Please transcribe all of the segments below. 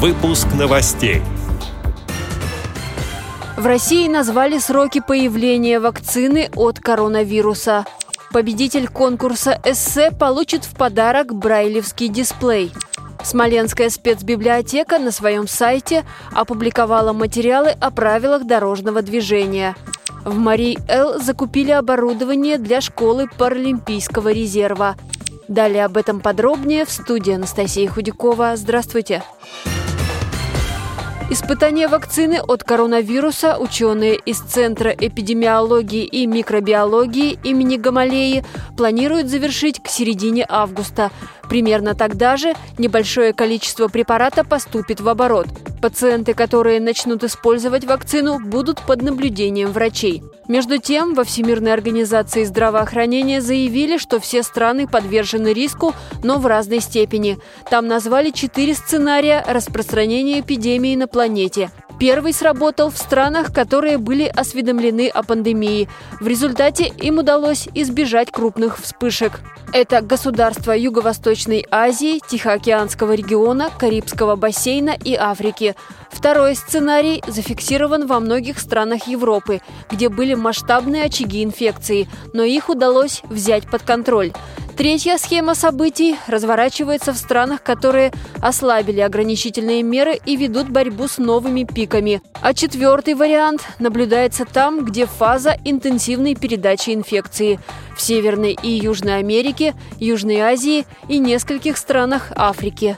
Выпуск новостей. В России назвали сроки появления вакцины от коронавируса. Победитель конкурса «Эссе» получит в подарок брайлевский дисплей. Смоленская спецбиблиотека на своем сайте опубликовала материалы о правилах дорожного движения. В Марий-Эл закупили оборудование для школы Паралимпийского резерва. Далее об этом подробнее в студии Анастасия Худякова. Здравствуйте! Здравствуйте! Испытания вакцины от коронавируса ученые из Центра эпидемиологии и микробиологии имени Гамалеи планируют завершить к середине августа. Примерно тогда же небольшое количество препарата поступит в оборот. Пациенты, которые начнут использовать вакцину, будут под наблюдением врачей. Между тем, во Всемирной организации здравоохранения заявили, что все страны подвержены риску, но в разной степени. Там назвали четыре сценария распространения эпидемии на планете. Первый сработал в странах, которые были осведомлены о пандемии. В результате им удалось избежать крупных вспышек. Это государства Юго-Восточной Азии, Тихоокеанского региона, Карибского бассейна и Африки. Второй сценарий зафиксирован во многих странах Европы, где были масштабные очаги инфекции, но их удалось взять под контроль. Третья схема событий разворачивается в странах, которые ослабили ограничительные меры и ведут борьбу с новыми пиками. А четвертый вариант наблюдается там, где фаза интенсивной передачи инфекции – в Северной и Южной Америке, Южной Азии и нескольких странах Африки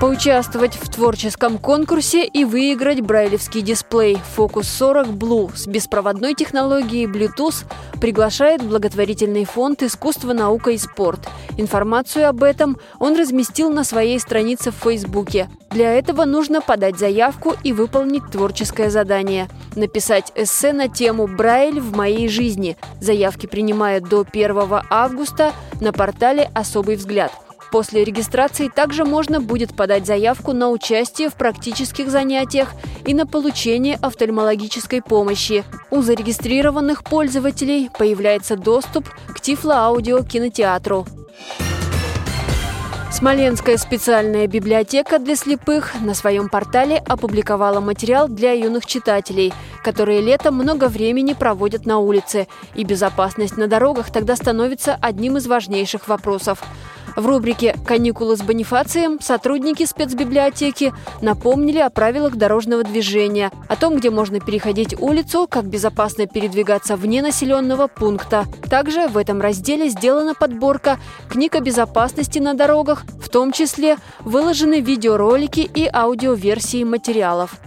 поучаствовать в творческом конкурсе и выиграть брайлевский дисплей Focus 40 Blue с беспроводной технологией Bluetooth приглашает благотворительный фонд «Искусство, наука и спорт». Информацию об этом он разместил на своей странице в Фейсбуке. Для этого нужно подать заявку и выполнить творческое задание. Написать эссе на тему «Брайль в моей жизни». Заявки принимают до 1 августа на портале «Особый взгляд». После регистрации также можно будет подать заявку на участие в практических занятиях и на получение офтальмологической помощи. У зарегистрированных пользователей появляется доступ к Тифло-аудио-кинотеатру. Смоленская специальная библиотека для слепых на своем портале опубликовала материал для юных читателей, которые летом много времени проводят на улице, и безопасность на дорогах тогда становится одним из важнейших вопросов. В рубрике «Каникулы с бонифацием» сотрудники спецбиблиотеки напомнили о правилах дорожного движения, о том, где можно переходить улицу, как безопасно передвигаться вне населенного пункта. Также в этом разделе сделана подборка книг о безопасности на дорогах, в том числе выложены видеоролики и аудиоверсии материалов.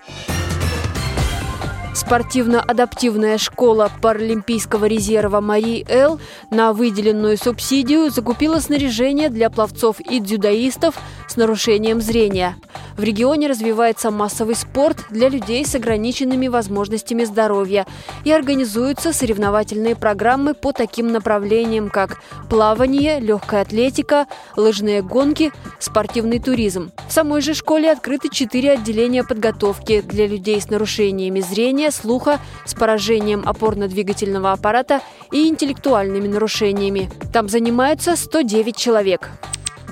Спортивно-адаптивная школа Паралимпийского резерва Марии Эл на выделенную субсидию закупила снаряжение для пловцов и дзюдоистов с нарушением зрения. В регионе развивается массовый спорт для людей с ограниченными возможностями здоровья и организуются соревновательные программы по таким направлениям, как плавание, легкая атлетика, лыжные гонки, спортивный туризм. В самой же школе открыты четыре отделения подготовки для людей с нарушениями зрения, слуха, с поражением опорно-двигательного аппарата и интеллектуальными нарушениями. Там занимаются 109 человек.